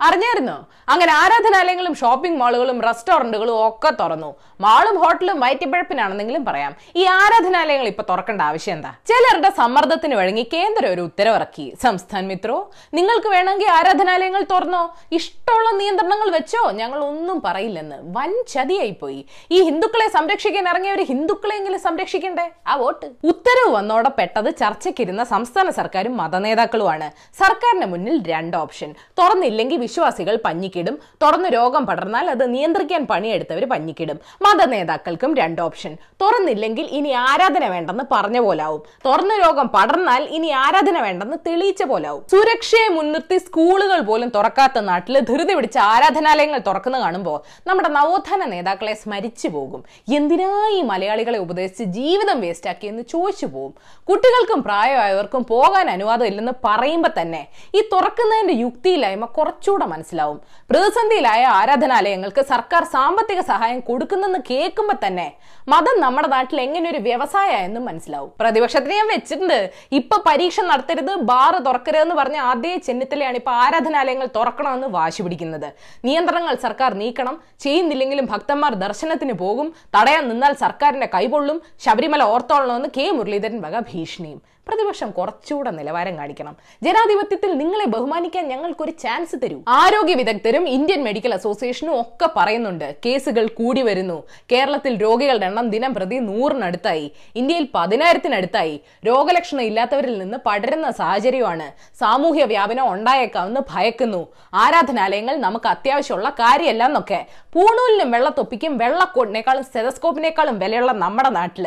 അറിഞ്ഞായിരുന്നോ? അങ്ങനെ ആരാധനാലയങ്ങളും ഷോപ്പിംഗ് മാളുകളും റെസ്റ്റോറന്റുകളും ഒക്കെ തുറന്നു. മാളും ഹോട്ടലും വയറ്റിപ്പഴപ്പിനാണെന്നെങ്കിലും പറയാം. ഈ ആരാധനാലയങ്ങൾ ഇപ്പൊ തുറക്കേണ്ട ആവശ്യം എന്താ? ചിലരുടെ സമ്മർദ്ദത്തിന് വഴങ്ങി കേന്ദ്രം ഒരു ഉത്തരവിറക്കി. സംസ്ഥാന മിത്രോ നിങ്ങൾക്ക് വേണമെങ്കിൽ ആരാധനാലയങ്ങൾ തുറന്നോ? ഇഷ്ടമുള്ള നിയന്ത്രണങ്ങൾ വെച്ചോ? ഞങ്ങൾ ഒന്നും പറയില്ലെന്ന്. വൻ ചതിയായി പോയി ഈ ഹിന്ദുക്കളെ സംരക്ഷിക്കാൻ ഇറങ്ങിയവർ ഹിന്ദുക്കളെങ്കിലും സംരക്ഷിക്കണ്ടേ? ആ വോട്ട്. ഉത്തരവ് വന്നോടെ പെട്ടത് ചർച്ചയ്ക്കിരുന്ന സംസ്ഥാന സർക്കാരും മതനേതാക്കളുമാണ് സർക്കാരിന് മുന്നിൽ രണ്ട് ഓപ്ഷൻ. തുറന്നില്ലെങ്കിൽ വിശ്വാസികൾ പഞ്ഞിക്കിടും. തുറന്ന് രോഗം പടർന്നാൽ അത് നിയന്ത്രിക്കാൻ പണിയെടുത്തവർ പഞ്ഞിക്കിടും. മത നേതാക്കൾക്കും രണ്ട് ഓപ്ഷൻ. തുറന്നില്ലെങ്കിൽ ഇനി ആരാധന വേണ്ടെന്ന് പറഞ്ഞ പോലാവും. തുറന്ന് രോഗം പടർന്നാൽ ഇനി ആരാധന വേണ്ടെന്ന് തെളിയിച്ച പോലാവും. സുരക്ഷയെ മുൻനിർത്തി സ്കൂളുകൾ പോലും തുറക്കാത്ത നാട്ടിൽ ധൃതി പിടിച്ച ആരാധനാലയങ്ങൾ തുറക്കുന്ന കാണുമ്പോൾ നമ്മുടെ നവോത്ഥാന നേതാക്കളെ സ്മരിച്ചു പോകും. എന്തിനാ ഈ മലയാളികളെ ഉപദേശിച്ച് ജീവിതം വേസ്റ്റാക്കി എന്ന് ചോദിച്ചു പോകും. കുട്ടികൾക്കും പ്രായമായവർക്കും പോകാൻ അനുവാദം ഇല്ലെന്ന് പറയുമ്പോൾ തന്നെ ഈ തുറക്കുന്നതിന്റെ യുക്തിയില്ലായ്മ കുറച്ചുകൂടെ മനസ്സിലാവും. പ്രതിസന്ധിയിലായ ആരാധനാലയങ്ങൾക്ക് സർക്കാർ സാമ്പത്തിക സഹായം കൊടുക്കുന്നെന്ന് കേൾക്കുമ്പോൾ തന്നെ മതം നമ്മുടെ നാട്ടിൽ എങ്ങനെ ഒരു വ്യവസായമെന്നും മനസ്സിലാവും. പ്രതിപക്ഷത്തിന് ഞാൻ വെച്ചിട്ടുണ്ട്. ഇപ്പൊ പരീക്ഷ നടത്തരുത് ബാറ് തുറക്കരുതെന്ന് പറഞ്ഞ അതേ ചെന്നിത്തലയാണ് ഇപ്പൊ ആരാധനാലയങ്ങൾ തുറക്കണമെന്ന് വാശി പിടിക്കുന്നത്. നിയന്ത്രണങ്ങൾ സർക്കാർ നീക്കണം. ചെയ്യുന്നില്ലെങ്കിലും ഭക്തന്മാർ ദർശനത്തിന് പോകും. തടയാൻ നിന്നാൽ സർക്കാരിന്റെ കൈപൊള്ളും ശബരിമല ഓർത്തോളണമെന്ന് കെ മുരളീധരൻ വക ഭീഷണിയും. പ്രതിപക്ഷം കുറച്ചുകൂടെ നിലവാരം കാണിക്കണം. ജനാധിപത്യത്തിൽ നിങ്ങളെ ബഹുമാനിക്കാൻ ഞങ്ങൾക്കൊരു ചാൻസ് തരൂ. ആരോഗ്യ വിദഗ്ധരും ഇന്ത്യൻ മെഡിക്കൽ അസോസിയേഷനും ഒക്കെ പറയുന്നുണ്ട് കേസുകൾ കൂടി വരുന്നു. കേരളത്തിൽ രോഗികളുടെ എണ്ണം ദിനം പ്രതി നൂറിനടുത്തായി. ഇന്ത്യയിൽ പതിനായിരത്തിനടുത്തായി. രോഗലക്ഷണം ഇല്ലാത്തവരിൽ നിന്ന് പടരുന്ന സാഹചര്യമാണ്. സാമൂഹ്യ വ്യാപനം ഉണ്ടായേക്കാമെന്ന് ഭയക്കുന്നു. ആരാധനാലയങ്ങൾ നമുക്ക് അത്യാവശ്യമുള്ള കാര്യമല്ല എന്നൊക്കെ. പൂണൂലിനും വെള്ളത്തൊപ്പിക്കും വെള്ളക്കോട്ടിനേക്കാളും സെതസ്കോപ്പിനേക്കാളും വിലയുള്ള നമ്മുടെ നാട്ടിൽ.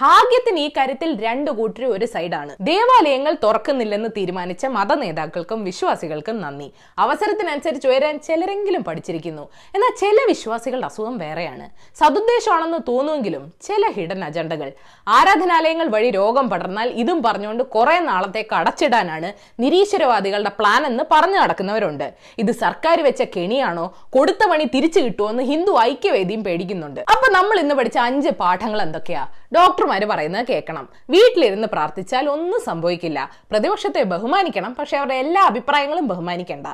ഭാഗ്യത്തിന് ഈ കാര്യത്തിൽ രണ്ടു കൂട്ടരും ഒരു സൈഡാണ് ദേവാലയങ്ങൾ തുറക്കുന്നില്ലെന്ന് തീരുമാനിച്ച മത നേതാക്കൾക്കും വിശ്വാസികൾക്കും നന്ദി. അവസരത്തിനനുസരിച്ച് ഉയരാൻ ചിലരെങ്കിലും പഠിച്ചിരിക്കുന്നു. എന്നാൽ ചില വിശ്വാസികളുടെ അസുഖം വേറെയാണ്. സതുദ്ദേശമാണെന്ന് തോന്നുമെങ്കിലും ചില ഹിഡൻ അജണ്ടകൾ ആരാധനാലയങ്ങൾ വഴി രോഗം പടർന്നാൽ ഇതും പറഞ്ഞുകൊണ്ട് കുറെ നാളത്തേക്ക് അടച്ചിടാനാണ് നിരീശ്വരവാദികളുടെ പ്ലാൻ എന്ന് പറഞ്ഞു നടക്കുന്നവരുണ്ട്. ഇത് സർക്കാർ വെച്ച കെണിയാണോ? കൊടുത്ത പണി തിരിച്ചു കിട്ടുമോ എന്ന് ഹിന്ദു ഐക്യവേദിയും പേടിക്കുന്നുണ്ട്. അപ്പൊ നമ്മൾ ഇന്ന് പഠിച്ച അഞ്ച് പാഠങ്ങൾ എന്തൊക്കെയാ? ഡോക്ടർമാര് പറയുന്നത് കേൾക്കണം. വീട്ടിലിരുന്ന് പ്രാർത്ഥിച്ചാൽ ഒന്നും സംഭവിക്കില്ല. പ്രതിപക്ഷത്തെ ബഹുമാനിക്കണം പക്ഷെ അവരുടെ എല്ലാ അഭിപ്രായങ്ങളും ബഹുമാനിക്കേണ്ട.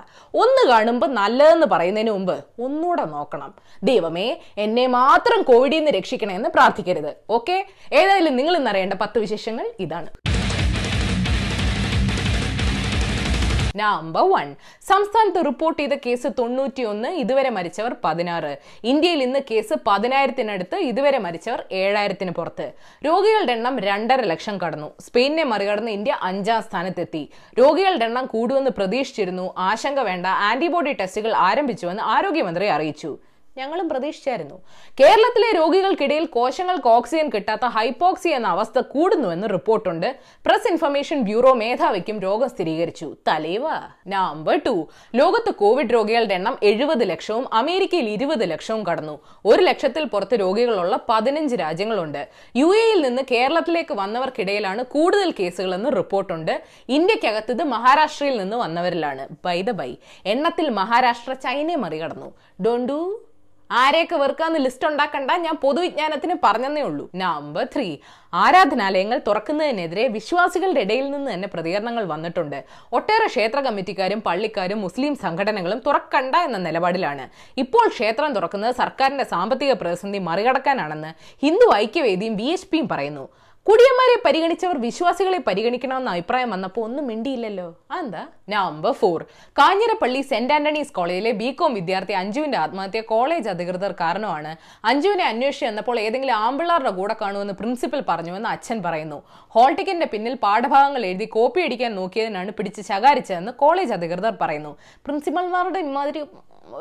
ഒന്ന് കാണുമ്പോൾ നല്ലതെന്ന് പറയുന്നതിന് മുമ്പ് ഒന്നുകൂടെ നോക്കണം. ദൈവമേ എന്നെ മാത്രം കോവിഡിൽ നിന്ന് രക്ഷിക്കണേ എന്ന് പ്രാർത്ഥിക്കരുത്. ഓക്കെ? ഏതായാലും നിങ്ങൾ ഇന്നറിയേണ്ട പത്ത് വിശേഷങ്ങൾ ഇതാണ്. നമ്പർ വൺ സംസ്ഥാനത്ത് റിപ്പോർട്ട് ചെയ്ത കേസ് തൊണ്ണൂറ്റിയൊന്ന് ഇതുവരെ മരിച്ചവർ പതിനാറ്. ഇന്ത്യയിൽ ഇന്ന് കേസ് പതിനായിരത്തിനടുത്ത് ഇതുവരെ മരിച്ചവർ ഏഴായിരത്തിന് പുറത്ത്. രോഗികളുടെ എണ്ണം രണ്ടര ലക്ഷം കടന്നു. സ്പെയിനെ മറികടന്ന് ഇന്ത്യ അഞ്ചാം സ്ഥാനത്തെത്തി. രോഗികളുടെ എണ്ണം കൂടുമെന്ന് പ്രതീക്ഷിച്ചിരുന്നു. ആശങ്ക വേണ്ട. ആന്റിബോഡി ടെസ്റ്റുകൾ ആരംഭിച്ചുവെന്ന് ആരോഗ്യമന്ത്രി അറിയിച്ചു. ഞങ്ങളും പ്രതീക്ഷിച്ചായിരുന്നു. കേരളത്തിലെ രോഗികൾക്കിടയിൽ കോശങ്ങൾക്ക് ഓക്സിജൻ കിട്ടാത്ത ഹൈപ്പോക്സി എന്ന അവസ്ഥ കൂടുന്നുവെന്ന് റിപ്പോർട്ടുണ്ട്. പ്രസ് ഇൻഫർമേഷൻ ബ്യൂറോ മേധാവിക്കും രോഗം സ്ഥിരീകരിച്ചു. തലേവ നമ്പർ ടു. ലോകത്ത് കോവിഡ് രോഗികളുടെ എണ്ണം എഴുപത് ലക്ഷവും അമേരിക്കയിൽ ഇരുപത് ലക്ഷവും കടന്നു. ഒരു ലക്ഷത്തിൽ പുറത്ത് രോഗികളുള്ള പതിനഞ്ച് രാജ്യങ്ങളുണ്ട്. യു എയിൽ നിന്ന് കേരളത്തിലേക്ക് വന്നവർക്കിടയിലാണ് കൂടുതൽ കേസുകളെന്ന് റിപ്പോർട്ടുണ്ട്. ഇന്ത്യക്കകത്ത് ഇത് മഹാരാഷ്ട്രയിൽ നിന്ന് വന്നവരിലാണ്. By the by. എണ്ണത്തിൽ മഹാരാഷ്ട്ര ചൈനയെ മറികടന്നു. ഡോണ്ടു. ആരെയൊക്കെ വെറുക്കാന്ന് ലിസ്റ്റ് ഉണ്ടാക്കണ്ട ഞാൻ പൊതുവിജ്ഞാനത്തിന് പറഞ്ഞതേ ഉള്ളൂ. നമ്പർ ത്രീ ആരാധനാലയങ്ങൾ തുറക്കുന്നതിനെതിരെ വിശ്വാസികളുടെ ഇടയിൽ നിന്ന് തന്നെ പ്രതികരണങ്ങൾ വന്നിട്ടുണ്ട്. ഒട്ടേറെ ക്ഷേത്ര കമ്മിറ്റിക്കാരും പള്ളിക്കാരും മുസ്ലിം സംഘടനകളും തുറക്കണ്ട എന്ന നിലപാടിലാണ്. ഇപ്പോൾ ക്ഷേത്രം തുറക്കുന്നത് സർക്കാരിന്റെ സാമ്പത്തിക പ്രതിസന്ധി മറികടക്കാനാണെന്ന് ഹിന്ദു ഐക്യവേദിയും ബി പറയുന്നു. കുടിയന്മാരെ പരിഗണിച്ചവർ വിശ്വാസികളെ പരിഗണിക്കണമെന്ന അഭിപ്രായം വന്നപ്പോൾ ഒന്നും മിണ്ടിയില്ലല്ലോ. അതെന്താ? Number four Kanjirappally saint Antony's കോളേജിലെ ബി കോം വിദ്യാർത്ഥി അഞ്ജുവിന്റെ ആത്മഹത്യ കോളേജ് അധികൃതർ കാരണമാണ്. അഞ്ജുവിനെ അന്വേഷിച്ച് എന്നപ്പോൾ ഏതെങ്കിലും ആമ്പിള്ളാരുടെ കൂടെ കാണുമെന്ന് പ്രിൻസിപ്പൽ പറഞ്ഞുവെന്ന് അച്ഛൻ പറയുന്നു. ഹോൾ ടിക്കറ്റിന്റെ പിന്നിൽ പാഠഭാഗങ്ങൾ എഴുതി കോപ്പി അടിക്കാൻ നോക്കിയതിനാണ് പിടിച്ച് ശകാരിച്ചതെന്ന് കോളേജ് അധികൃതർ പറയുന്നു. പ്രിൻസിപ്പൽമാരുടെ ഇമാതിരി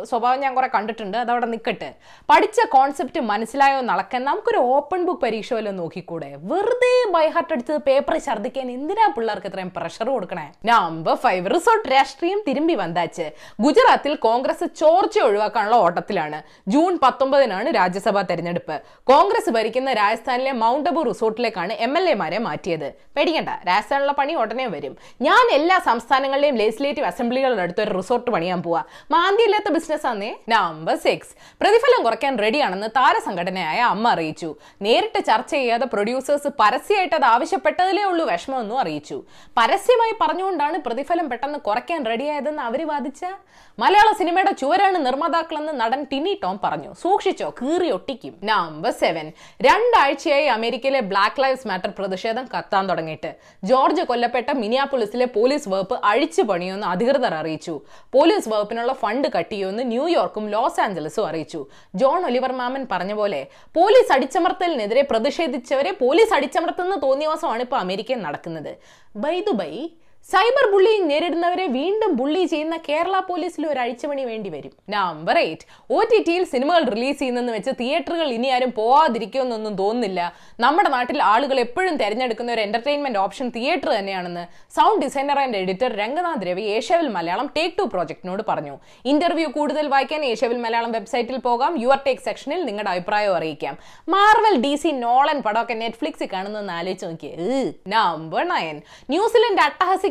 സ്വഭാവം ഞാൻ കുറെ കണ്ടിട്ടുണ്ട് അതവിടെ നിൽക്കട്ടെ പഠിച്ച കോൺസെപ്റ്റ് മനസ്സിലായോ നടക്കാൻ നമുക്കൊരു ഓപ്പൺ ബുക്ക് പരീക്ഷ വല്ലതും നോക്കിക്കൂടെ? വെറുതെ ബൈഹാർട്ട് അടിച്ചത് പേപ്പർ ഛർദ്ദിക്കാൻ എന്തിനാ പിള്ളേർക്ക് ഇത്രയും പ്രഷർ കൊടുക്കണേ? നമ്പർ ഫൈവ് റിസോർട്ട് രാഷ്ട്രീയം തിരുമ്പി വന്നാച്ച് ഗുജറാത്തിൽ കോൺഗ്രസ് ചോർച്ച ഒഴിവാക്കാനുള്ള ഓട്ടത്തിലാണ്. ജൂൺ പത്തൊമ്പതിനാണ് രാജ്യസഭാ തെരഞ്ഞെടുപ്പ്. കോൺഗ്രസ് ഭരിക്കുന്ന രാജസ്ഥാനിലെ മൗണ്ട് അബു റിസോർട്ടിലേക്കാണ് എം എൽ എമാരെ മാറ്റിയത്. പേടിക്കണ്ട രാജസ്ഥാനുള്ള പണി ഉടനെ വരും. ഞാൻ എല്ലാ സംസ്ഥാനങ്ങളിലെയും ലെജിസ്ലേറ്റീവ് അസംബ്ലികളുടെ അടുത്ത് ഒരു റിസോർട്ട് പണിയാൻ പോവാ. മാന്തിയില്ലാത്ത ബിസിനസ് ആന്നേ? നമ്പർ സിക്സ് പ്രതിഫലം കുറയ്ക്കാൻ റെഡിയാണെന്ന് താരസംഘടനയായ അമ്മ അറിയിച്ചു. നേരിട്ട് ചർച്ച ചെയ്യാതെ പ്രൊഡ്യൂസേഴ്സ് പരസ്യമായിട്ട് അത് ആവശ്യപ്പെട്ടതിലേ ഉള്ളൂ വിഷമമെന്നും അറിയിച്ചു. പരസ്യമായി പറഞ്ഞുകൊണ്ടാണ് പ്രതിഫലം പെട്ടെന്ന് കുറയ്ക്കാൻ റെഡിയായതെന്ന് അവർ വാദിച്ച? മലയാള സിനിമയുടെ ചുവരാണ് നിർമ്മാതാക്കളെന്ന് നടൻ ടിനി ടോം പറഞ്ഞു. സൂക്ഷിച്ചോ കീറി ഒട്ടിക്കും. നമ്പർ സെവൻ രണ്ടാഴ്ചയായി അമേരിക്കയിലെ ബ്ലാക്ക് ലൈവ്സ് മാറ്റർ പ്രതിഷേധം കത്താൻ തുടങ്ങിയിട്ട്. ജോർജ് കൊല്ലപ്പെട്ട മിനിയാപൊളിസിലെ പോലീസ് വകുപ്പ് അഴിച്ചു പണിയുമെന്ന് അധികൃതർ അറിയിച്ചു. പോലീസ് വകുപ്പിനുള്ള ഫണ്ട് കട്ട് ചെയ്യുമെന്ന് ന്യൂയോർക്കും ലോസ് ആഞ്ചലസും അറിയിച്ചു. ജോൺ ഒലിവർ മാമൻ പറഞ്ഞ പോലെ പോലീസ് അടിച്ചമർത്തലിനെതിരെ പ്രതിഷേധിച്ചവരെ പോലീസ് അടിച്ചമർത്തുന്ന തോന്നിയവാസമാണ് ഇപ്പോൾ അമേരിക്കയിൽ നടക്കുന്നത്. ബൈ ദു ബൈ സൈബർ ബുള്ളിയിങ് നേരിടുന്നവരെ വീണ്ടും ബുള്ളി ചെയ്യുന്ന കേരള പോലീസിൽ ഒരു അഴിച്ചുപണി വേണ്ടി വരും. നമ്പർ എയ്റ്റ് ഒ ടി ടിയിൽ സിനിമകൾ റിലീസ് ചെയ്യുന്നെന്ന് വെച്ച് തിയേറ്ററുകൾ ഇനി ആരും പോവാതിരിക്കുമെന്നൊന്നും തോന്നുന്നില്ല. നമ്മുടെ നാട്ടിൽ ആളുകൾ എപ്പോഴും തിരഞ്ഞെടുക്കുന്ന ഒരു എന്റർടൈൻമെന്റ് ഓപ്ഷൻ തിയേറ്റർ തന്നെയാണെന്ന് sound designer and editor Ranganath Ravi ഏഷ്യവിൽ Malayalam take two പ്രോജക്ടിനോട് പറഞ്ഞു. ഇന്റർവ്യൂ കൂടുതൽ വായിക്കാൻ ഏഷ്യവിൽ മലയാളം വെബ്സൈറ്റിൽ പോകാം. യുവർ ടേക്ക് സെക്ഷനിൽ നിങ്ങളുടെ അഭിപ്രായം അറിയിക്കാം. മാർവൽ ഡി സി നോളൻ പടമൊക്കെ നെറ്റ്ഫ്ലിക്സിൽ കാണുന്നതെന്ന് ആലോചിച്ച് നോക്കിയേ. നമ്പർ നയൻ ന്യൂസിലൻഡ്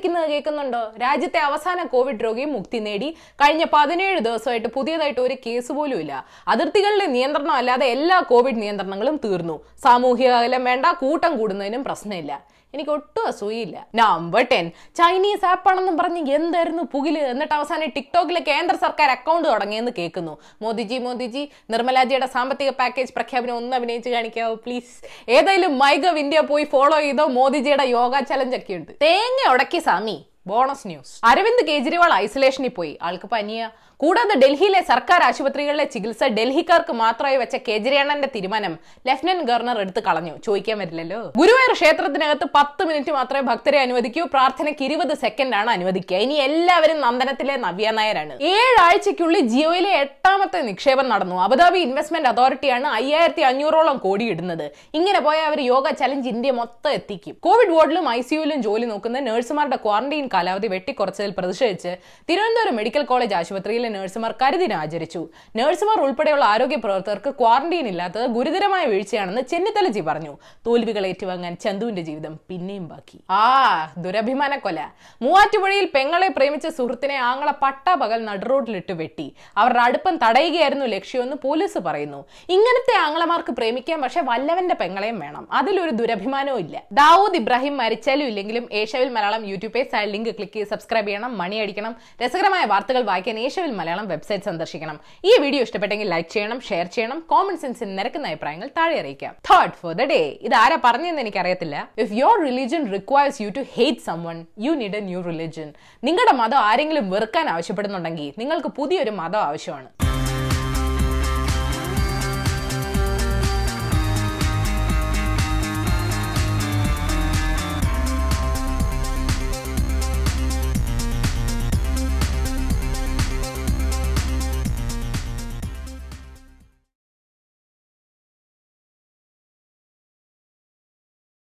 അട്ടഹസിക്കുന്നത് കേൾക്കുന്നുണ്ടോ? രാജ്യത്തെ അവസാന കോവിഡ് രോഗി മുക്തി നേടി. കഴിഞ്ഞ പതിനേഴ് ദിവസമായിട്ട് പുതിയതായിട്ട് ഒരു കേസ് പോലും ഇല്ല അതിർത്തികളിലെ നിയന്ത്രണം അല്ലാതെ എല്ലാ കോവിഡ് നിയന്ത്രണങ്ങളും തീർന്നു. സാമൂഹിക അകലം വേണ്ട കൂട്ടം കൂടുന്നതിനും പ്രശ്നമില്ല. എനിക്ക് ഒട്ടും അസൂയില്ല നമ്പർ ടെൻ ചൈനീസ് ആപ്പാണെന്നും പറഞ്ഞ് എന്തായിരുന്നു പുകിൽ? എന്നിട്ട് അവസാനം ടിക്ടോക്കിലെ കേന്ദ്ര സർക്കാർ അക്കൗണ്ട് തുടങ്ങിയെന്ന് കേൾക്കുന്നു. മോദിജി മോദിജി നിർമ്മലാജിയുടെ സാമ്പത്തിക പാക്കേജ് പ്രഖ്യാപനം ഒന്ന് അഭിനയിച്ച് കാണിക്കാവോ പ്ലീസ് ഏതായാലും മൈഗവ് ഇന്ത്യ പോയി ഫോളോ ചെയ്തോ? മോദിജിയുടെ യോഗ ചലഞ്ച് ഒക്കെ ഉണ്ട് തേങ്ങ ഉടക്കി സാമി ബോണസ് ന്യൂസ് അരവിന്ദ് കേജ്രിവാൾ ഐസൊലേഷനിൽ പോയി. ആൾക്ക് പനിയ. കൂടാതെ ഡൽഹിയിലെ സർക്കാർ ആശുപത്രികളിലെ ചികിത്സ ഡൽഹിക്കാർക്ക് മാത്രമായി വെച്ച കേജ്രിയാണന്റെ തീരുമാനം ലഫ്റ്റനന്റ് ഗവർണർ എടുത്തു കളഞ്ഞു. ചോദിക്കാൻ പറ്റില്ലല്ലോ ഗുരുവായൂർ ക്ഷേത്രത്തിനകത്ത് പത്ത് മിനിറ്റ് മാത്രമേ ഭക്തരെ അനുവദിക്കൂ. പ്രാർത്ഥനയ്ക്ക് ഇരുപത് സെക്കൻഡ് ആണ് അനുവദിക്കുക. ഇനി എല്ലാവരും നന്ദനത്തിലെ നവ്യ നായരാണ്. ഏഴാഴ്ചയ്ക്കുള്ളിൽ ജിയോയിലെ എട്ടാമത്തെ നിക്ഷേപം നടന്നു. അബുദാബി ഇൻവെസ്റ്റ്മെന്റ് അതോറിറ്റിയാണ് അയ്യായിരത്തി അഞ്ഞൂറോളം കോടി ഇടുന്നത്. ഇങ്ങനെ പോയാൽ അവർ യോഗ ചലഞ്ച് ഇന്ത്യ മൊത്തം എത്തിക്കും. കോവിഡ് വാർഡിലും ഐ സിയുലും ജോലി നോക്കുന്ന നഴ്സുമാരുടെ ക്വാറന്റൈൻ കാലാവധി വെട്ടിക്കുറച്ചതിൽ പ്രതിഷേധിച്ച് തിരുവനന്തപുരം മെഡിക്കൽ കോളേജ് ആശുപത്രിയിലെ നഴ്സുമാർ കരിദിനം ആചരിച്ചു. നഴ്സുമാർ ഉൾപ്പെടെയുള്ള ആരോഗ്യ പ്രവർത്തകർക്ക് ക്വാറന്റീൻ ഇല്ലാത്തത് ഗുരുതരമായ വീഴ്ചയാണെന്ന് ചെന്നിത്തലജി പറഞ്ഞു. തോൽവികൾ ഏറ്റുവാങ്ങാൻ ചന്തുവിന്റെ ജീവിതം പിന്നെയും ബാക്കി. ആ ദുരഭിമാന കൊല. മൂവാറ്റുപുഴയിൽ പെങ്ങളെ പ്രേമിച്ച സുഹൃത്തിനെ ആങ്ങളെ പട്ടാപകൽ നടുറോഡിലിട്ട് വെട്ടി. അവരുടെ അടുപ്പം തടയുകയായിരുന്നു ലക്ഷ്യമെന്ന് പോലീസ് പറയുന്നു. ഇങ്ങനത്തെ ആങ്ങളമാർക്ക് പ്രേമിക്കാൻ പക്ഷെ വല്ലവന്റെ പെങ്ങളെയും വേണം. അതിലൊരു ദുരഭിമാനവും ഇല്ല. ദാവൂദ് ഇബ്രാഹിം മരിച്ചാലും ഇല്ലെങ്കിലും ഏഷ്യവിൽ Malayalam YouTube page link click ചെയ്ത് സബ്സ്ക്രൈബ് ചെയ്യണം മണി അടിക്കണം. രസകരമായ വാർത്തകൾ വായിക്കാൻ ഏഷ്യവിൽ മലയാളം വെബ്സൈറ്റ് സന്ദർശിക്കണം. ഈ വീഡിയോ ഇഷ്ടപ്പെട്ടെങ്കിൽ ലൈക്ക് ചെയ്യണം ഷെയർ ചെയ്യണം കോമൺ സെൻസിൽ നിരക്കുന്ന അഭിപ്രായങ്ങൾ താഴെ അറിയിക്കാം. തേർഡ് ഫോർ ദ ഡേ ഇത് ആരാ പറഞ്ഞെന്ന് എനിക്കറിയത്തില്ല. If your religion requires you to hate someone you need a new religion നിങ്ങളുടെ മതം ആരെങ്കിലും വെറുക്കാൻ ആവശ്യപ്പെടുന്നുണ്ടെങ്കിൽ നിങ്ങൾക്ക് പുതിയൊരു മതം ആവശ്യമാണ്.